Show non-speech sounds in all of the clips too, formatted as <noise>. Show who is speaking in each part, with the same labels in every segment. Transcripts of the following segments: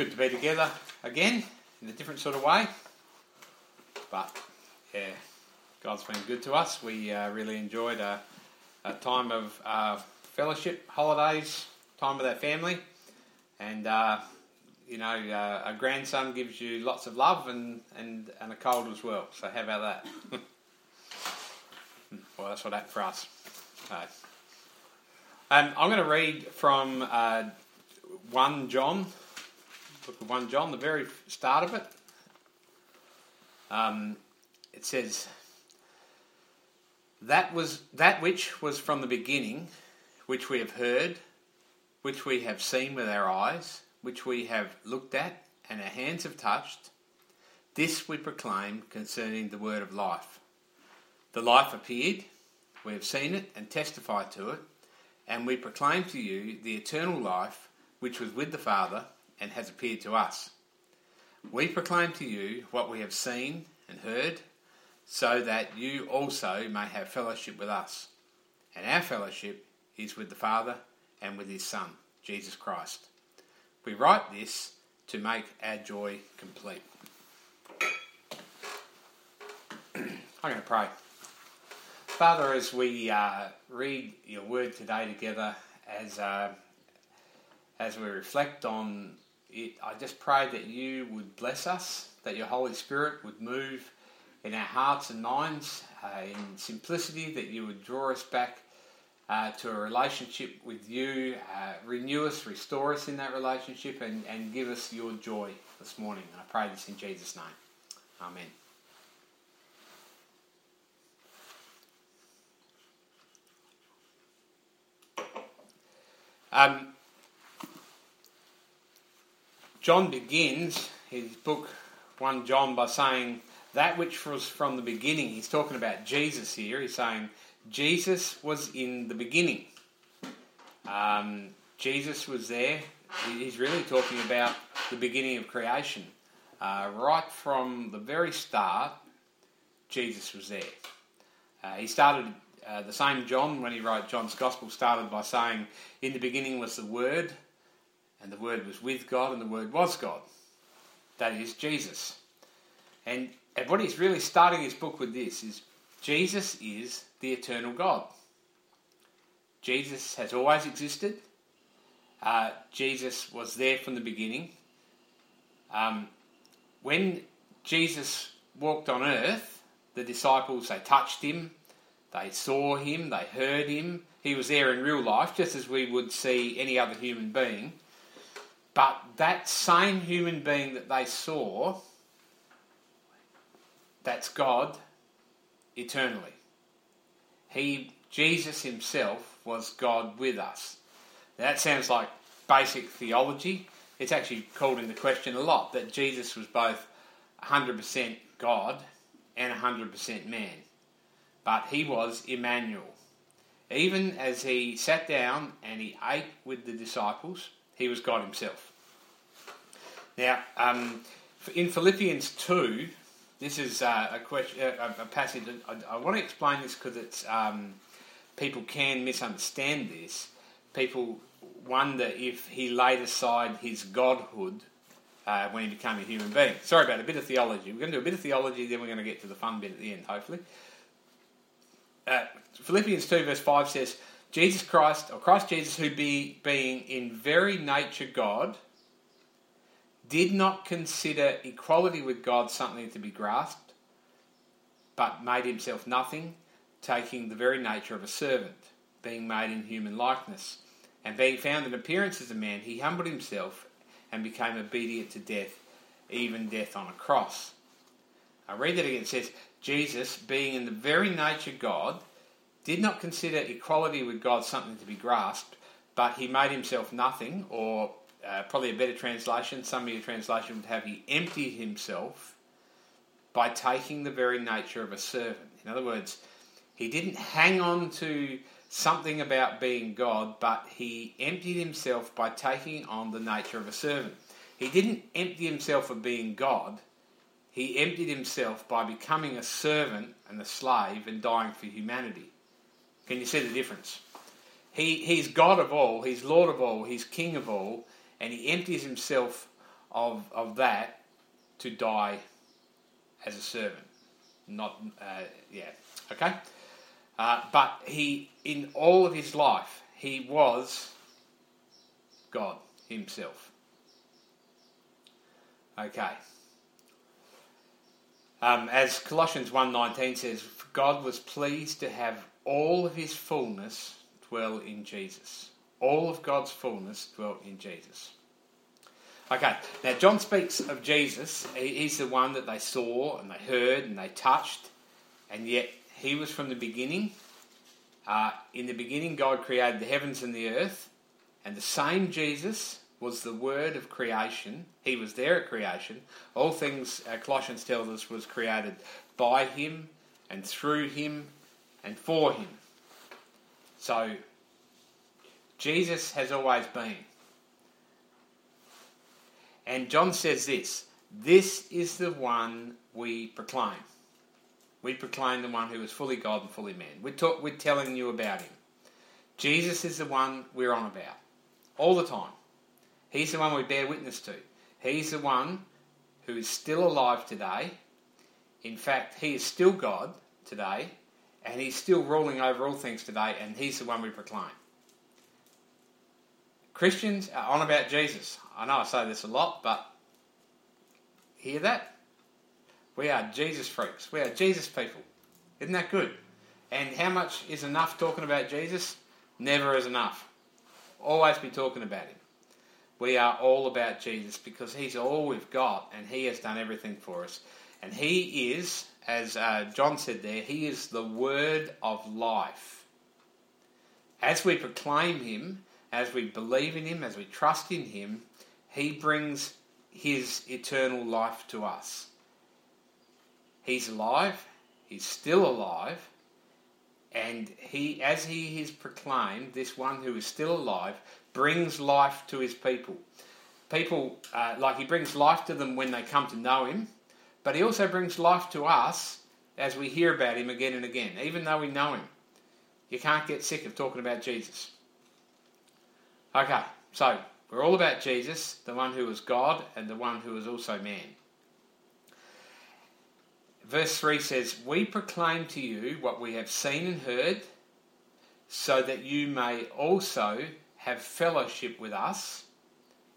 Speaker 1: good to be together again in a different sort of way. But yeah, God's been good to us. We uh, really enjoyed a, a time of uh, fellowship, holidays, time with our family, and uh, you know, uh, a grandson gives you lots of love and, and, and a cold as well. So how about that? <laughs> well, that's what happened for us. Um, I'm going to read from uh, 1 John, book of 1 John, the very start of it. Um, it says, that was that which was from the beginning, which we have heard, which we have seen with our eyes, which we have looked at, and our hands have touched. This we proclaim concerning the word of life. The life appeared, we have seen it and testified to it, and we proclaim to you the eternal life which was with the Father and has appeared to us. We proclaim to you what we have seen and heard, so that you also may have fellowship with us. And our fellowship is with the Father and with His Son, Jesus Christ. We write this to make our joy complete. <clears throat> I'm going to pray. Father, as we uh, read your word today together, as uh, as we reflect on it, I just pray that you would bless us, that your Holy Spirit would move in our hearts and minds uh, in simplicity, that you would draw us back uh, to a relationship with you, uh, renew us, restore us in that relationship, and, and give us your joy this morning. And I pray this in Jesus' name. Amen. Um, John begins his book 1 John by saying that which was from the beginning. He's talking about Jesus here. He's saying Jesus was in the beginning. Um, Jesus was there. He's really talking about the beginning of creation. Uh, right from the very start, Jesus was there. Uh, he started uh, the same John, when he wrote John's Gospel, started by saying, In the beginning was the Word, and the Word was with God, and the Word was God. That is Jesus. And, and what he's really starting his book with this is Jesus is the eternal God. Jesus has always existed. Uh, Jesus was there from the beginning. Um, when Jesus walked on earth, the disciples they touched him, they saw him, they heard him. He was there in real life, just as we would see any other human being. But that same human being that they saw, that's God eternally. He, Jesus himself, was God with us. that sounds like basic theology. It's actually called into question a lot that Jesus was both 100% God and 100% man but he was Emmanuel. Even as he sat down and he ate with the disciples, he was God himself. Now, um, in Philippians 2, this is uh, a, question, uh, a, passage. I, I, want to explain this because it's um, people can misunderstand this. People wonder if he laid aside his godhood uh, when he became a human being. Sorry about a bit of theology. We're going to do a bit of theology, then we're going to get to the fun bit at the end, hopefully uh, Philippians 2, verse 5 says, Jesus Christ, or Christ Jesus, who be, being in very nature God, did not consider equality with God something to be grasped, but made himself nothing, taking the very nature of a servant, being made in human likeness. And being found in appearance as a man, he humbled himself and became obedient to death, even death on a cross. I read that again. It says, Jesus, being in the very nature God, did not consider equality with God something to be grasped, but he made himself nothing, or uh, probably a better translation, some of your translation would have he emptied himself by taking the very nature of a servant. In other words, he didn't hang on to something about being God, but he emptied himself by taking on the nature of a servant. He didn't empty himself of being God, he emptied himself by becoming a servant and a slave and dying for humanity. Can you see the difference? He, he's God of all, he's Lord of all, he's King of all, and he empties himself of, of that to die as a servant. Not, uh, yeah, okay? Uh, but he, in all of his life, he was God himself. Okay. Um, as Colossians 1.19 says, God was pleased to have all of his fullness dwell in Jesus. All of God's fullness dwelt in Jesus. Okay, now John speaks of Jesus. He's the one that they saw and they heard and they touched, and yet he was from the beginning. Uh, in the beginning, God created the heavens and the earth, and the same Jesus was the word of creation. He was there at creation. All things, uh, Colossians tells us, was created by him and through him and for him. So, Jesus has always been. And John says this this is the one we proclaim. We proclaim the one who is fully God and fully man. We're, talk, we're telling you about him. Jesus is the one we're on about all the time. He's the one we bear witness to. He's the one who is still alive today. In fact, he is still God today, and he's still ruling over all things today, and he's the one we proclaim. Christians are on about Jesus. I know I say this a lot, but hear that? We are Jesus freaks. We are Jesus people. Isn't that good? And how much is enough talking about Jesus? Never is enough. Always be talking about him. We are all about Jesus because he's all we've got and he has done everything for us. And he is, as uh, John said there, he is the word of life. As we proclaim him, as we believe in him, as we trust in him, he brings his eternal life to us. He's alive, he's still alive, and he as he is proclaimed, this one who is still alive brings life to his people. People uh, like he brings life to them when they come to know him, but he also brings life to us as we hear about him again and again, even though we know him. You can't get sick of talking about Jesus. Okay, so we're all about Jesus, the one who was God and the one who was also man. Verse 3 says, We proclaim to you what we have seen and heard, so that you may also have fellowship with us.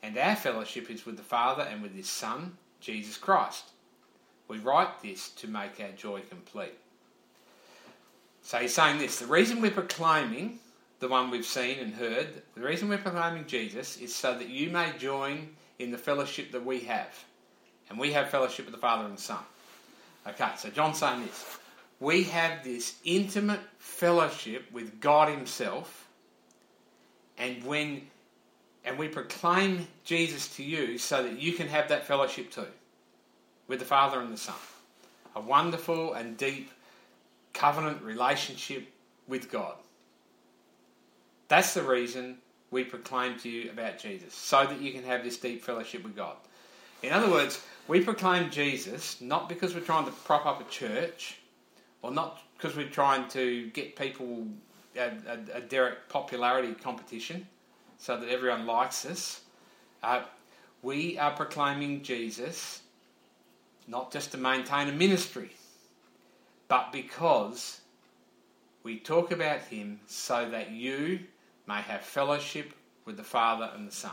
Speaker 1: And our fellowship is with the Father and with His Son, Jesus Christ. We write this to make our joy complete. So he's saying this the reason we're proclaiming the one we've seen and heard, the reason we're proclaiming Jesus is so that you may join in the fellowship that we have. And we have fellowship with the Father and the Son. Okay, so John's saying this. We have this intimate fellowship with God Himself, and when and we proclaim Jesus to you so that you can have that fellowship too with the Father and the Son. A wonderful and deep covenant relationship with God. That's the reason we proclaim to you about Jesus, so that you can have this deep fellowship with God. In other words, we proclaim Jesus not because we're trying to prop up a church, or not because we're trying to get people a, a, a direct popularity competition so that everyone likes us. Uh, we are proclaiming Jesus not just to maintain a ministry, but because we talk about him so that you may have fellowship with the Father and the Son.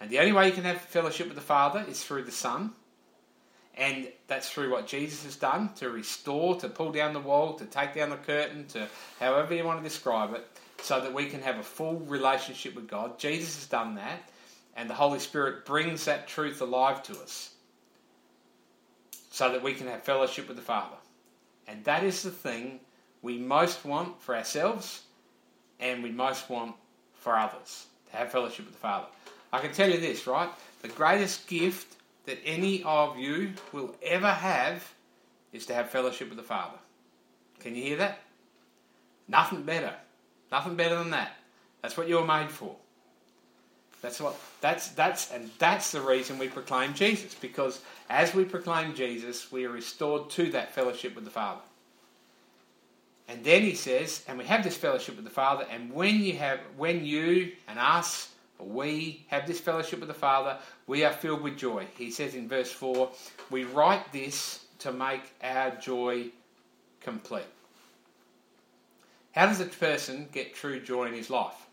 Speaker 1: And the only way you can have fellowship with the Father is through the Son. And that's through what Jesus has done to restore, to pull down the wall, to take down the curtain, to however you want to describe it, so that we can have a full relationship with God. Jesus has done that, and the Holy Spirit brings that truth alive to us so that we can have fellowship with the Father. And that is the thing we most want for ourselves and we most want for others to have fellowship with the Father. I can tell you this, right? The greatest gift that any of you will ever have is to have fellowship with the Father. Can you hear that? Nothing better. Nothing better than that. That's what you were made for. That's what that's that's and that's the reason we proclaim Jesus because as we proclaim Jesus, we are restored to that fellowship with the Father. And then he says, and we have this fellowship with the Father, and when you have when you and us we have this fellowship with the Father, we are filled with joy. He says in verse 4, we write this to make our joy complete. How does a person get true joy in his life?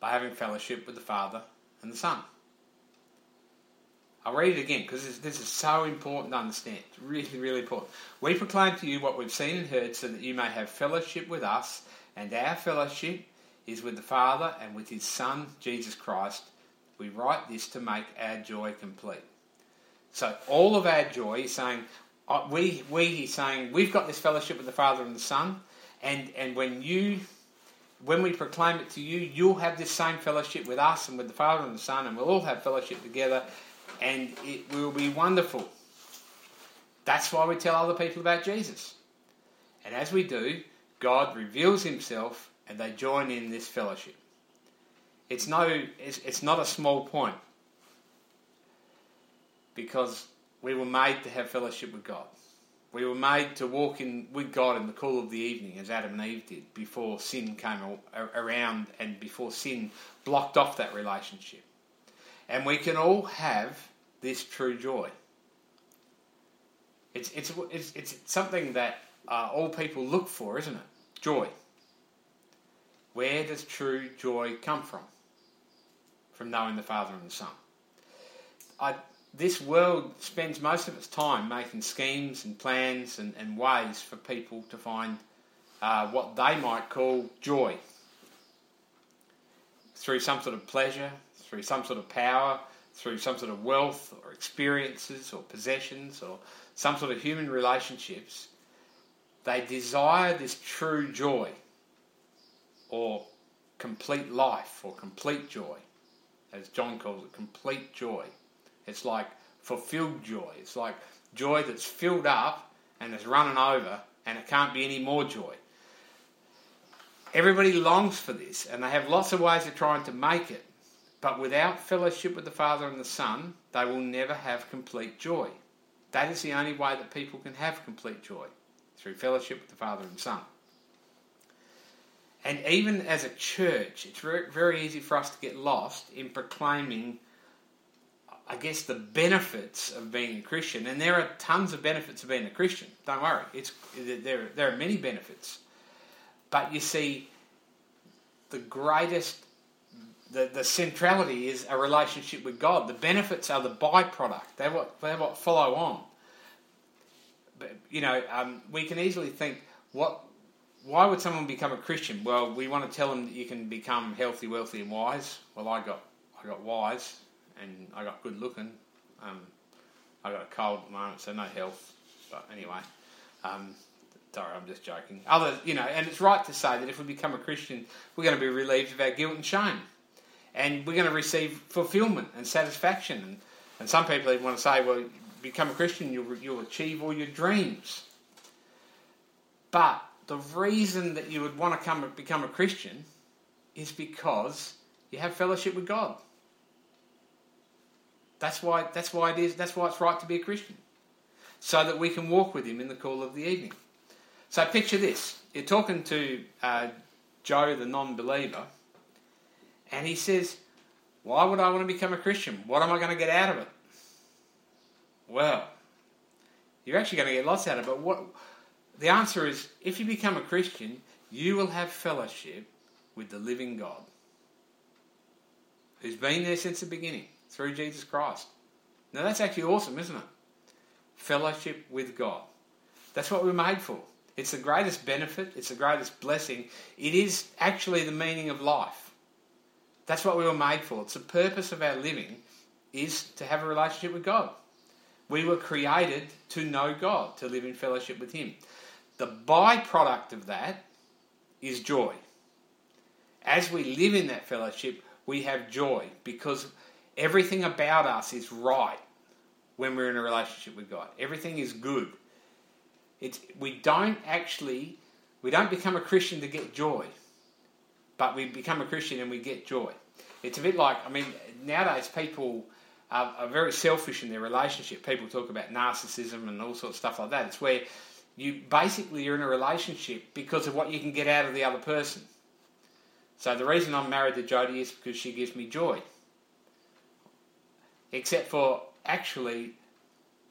Speaker 1: By having fellowship with the Father and the Son. I'll read it again because this, is so important to understand. It's really, really important. We proclaim to you what we've seen and heard so that you may have fellowship with us, and our fellowship is with the Father and with His Son, Jesus Christ. We write this to make our joy complete. So, all of our joy is saying, uh, we, we, he's saying, we've got this fellowship with the Father and the Son, and, and when you when we proclaim it to you, you'll have this same fellowship with us and with the Father and the Son, and we'll all have fellowship together, and it will be wonderful. That's why we tell other people about Jesus. And as we do, God reveals himself and they join in this fellowship. It's no it's, it's not a small point because we were made to have fellowship with God. We were made to walk in with God in the cool of the evening, as Adam and Eve did, before sin came around and before sin blocked off that relationship. And we can all have this true joy. It's, it's, it's, it's something that uh, all people look for, isn't it? Joy. Where does true joy come from? From knowing the Father and the Son. I, this world spends most of its time making schemes and plans and, and ways for people to find uh, what they might call joy through some sort of pleasure, through some sort of power, through some sort of wealth or experiences or possessions or some sort of human relationships, they desire this true joy or complete life or complete joy, as John calls it, complete joy. It's like fulfilled joy. It's like joy that's filled up and is running over and it can't be any more joy. Everybody longs for this and they have lots of ways of trying to make it. But without fellowship with the Father and the Son, they will never have complete joy. That is the only way that people can have complete joy, through fellowship with the Father and Son. And even as a church, it's very, easy for us to get lost in proclaiming, I guess, the benefits of being a Christian. And there are tons of benefits of being a Christian. Don't worry, it's, there, there are many benefits. But you see, the greatest, the, the centrality is a relationship with God. The benefits are the byproduct, they're what, they're what follow on. But, you know, um, we can easily think, what why would someone become a Christian? Well, we want to tell them that you can become healthy, wealthy, and wise. Well, I got I got wise, and I got good looking. Um, I got a cold at the moment, so no health. But anyway, um, sorry, I'm just joking. Other, you know, and it's right to say that if we become a Christian, we're going to be relieved of our guilt and shame, and we're going to receive fulfilment and satisfaction. And, and some people even want to say, well, become a Christian, you'll you'll achieve all your dreams. But the reason that you would want to come become a Christian is because you have fellowship with God. That's why that's why it is that's why it's right to be a Christian. So that we can walk with him in the cool of the evening. So picture this. You're talking to uh, Joe the non-believer and he says, Why would I want to become a Christian? What am I going to get out of it? Well, you're actually going to get lots out of it, but what the answer is if you become a Christian, you will have fellowship with the living God who's been there since the beginning through Jesus Christ. Now that's actually awesome, isn't it? Fellowship with God. That's what we're made for. It's the greatest benefit, it's the greatest blessing. It is actually the meaning of life. That's what we were made for. It's the purpose of our living is to have a relationship with God. We were created to know God, to live in fellowship with Him. The byproduct of that is joy. As we live in that fellowship, we have joy because everything about us is right when we're in a relationship with God. Everything is good. It's, we don't actually, we don't become a Christian to get joy, but we become a Christian and we get joy. It's a bit like, I mean, nowadays people are, are very selfish in their relationship. People talk about narcissism and all sorts of stuff like that. It's where you basically you're in a relationship because of what you can get out of the other person. So the reason I'm married to Jodie is because she gives me joy. Except for actually,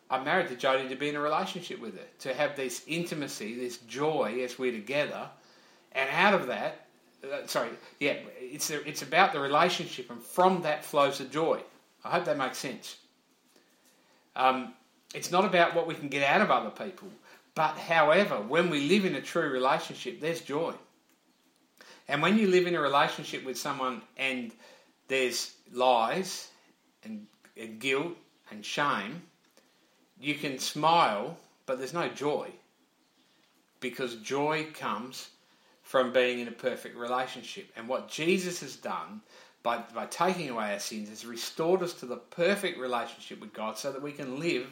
Speaker 1: I'm married to Jodie to be in a relationship with her, to have this intimacy, this joy as we're together, and out of that, uh, sorry, yeah, it's it's about the relationship, and from that flows the joy. I hope that makes sense. Um, it's not about what we can get out of other people, but however, when we live in a true relationship, there's joy. And when you live in a relationship with someone and there's lies and Uh, guilt and shame, you can smile, but there's no joy. Because joy comes from being in a perfect relationship. And what Jesus has done by, by taking away our sins has restored us to the perfect relationship with God so that we can live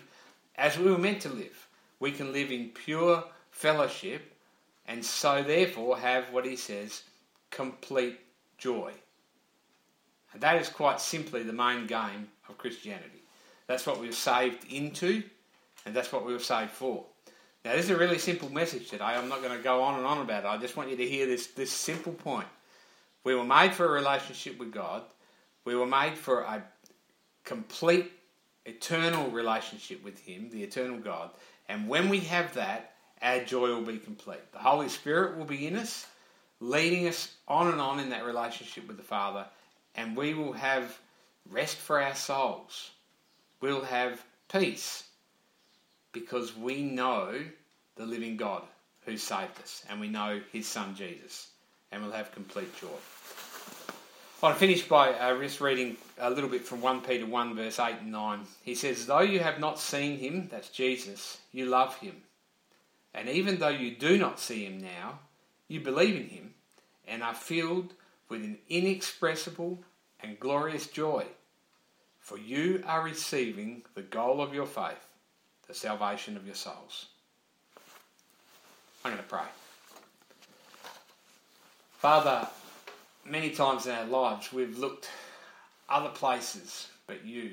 Speaker 1: as we were meant to live. We can live in pure fellowship and so therefore have what he says complete joy. And that is quite simply the main game of Christianity. That's what we were saved into, and that's what we were saved for. Now, this is a really simple message today. I'm not going to go on and on about it. I just want you to hear this, this simple point. We were made for a relationship with God. We were made for a complete, eternal relationship with Him, the eternal God. And when we have that, our joy will be complete. The Holy Spirit will be in us, leading us on and on in that relationship with the Father, and we will have rest for our souls. We'll have peace because we know the living God who saved us, and we know His Son Jesus, and we'll have complete joy. I want to finish by uh, just reading a little bit from 1 Peter 1, verse 8 and 9. He says, Though you have not seen him, that's Jesus, you love him. And even though you do not see him now, you believe in him and are filled with an inexpressible and glorious joy. For you are receiving the goal of your faith, the salvation of your souls. I'm going to pray. Father, many times in our lives we've looked other places but you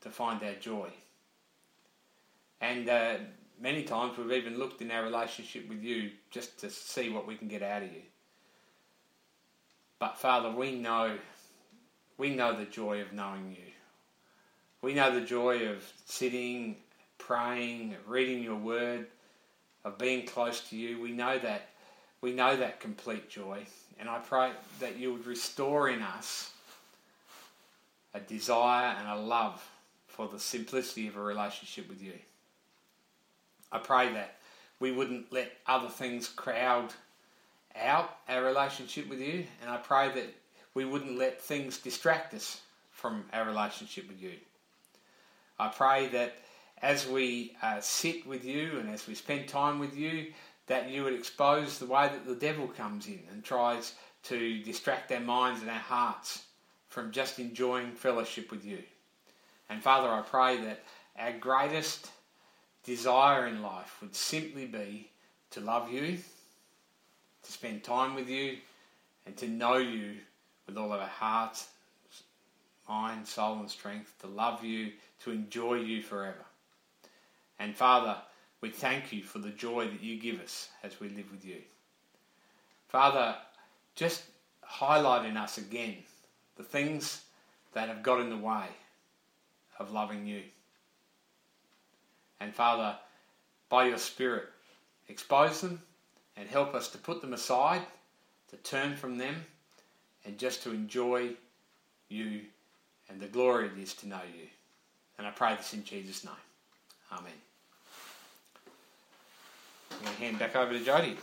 Speaker 1: to find our joy. And uh, many times we've even looked in our relationship with you just to see what we can get out of you. But Father, we know, we know the joy of knowing you. We know the joy of sitting, praying, reading your word, of being close to you. We know that, we know that complete joy. And I pray that you would restore in us a desire and a love for the simplicity of a relationship with you. I pray that we wouldn't let other things crowd out our relationship with you, and I pray that we wouldn't let things distract us from our relationship with you. I pray that as we uh, sit with you and as we spend time with you, that you would expose the way that the devil comes in and tries to distract our minds and our hearts from just enjoying fellowship with you. And Father, I pray that our greatest desire in life would simply be to love you, to spend time with you, and to know you with all of our heart, mind, soul, and strength, to love you, to enjoy you forever. And Father, we thank you for the joy that you give us as we live with you. Father, just highlight in us again the things that have got in the way of loving you. And Father, by your Spirit, expose them and help us to put them aside, to turn from them, and just to enjoy you and the glory it is to know you. And I pray this in Jesus' name. Amen. I'm going to hand back over to Jodie.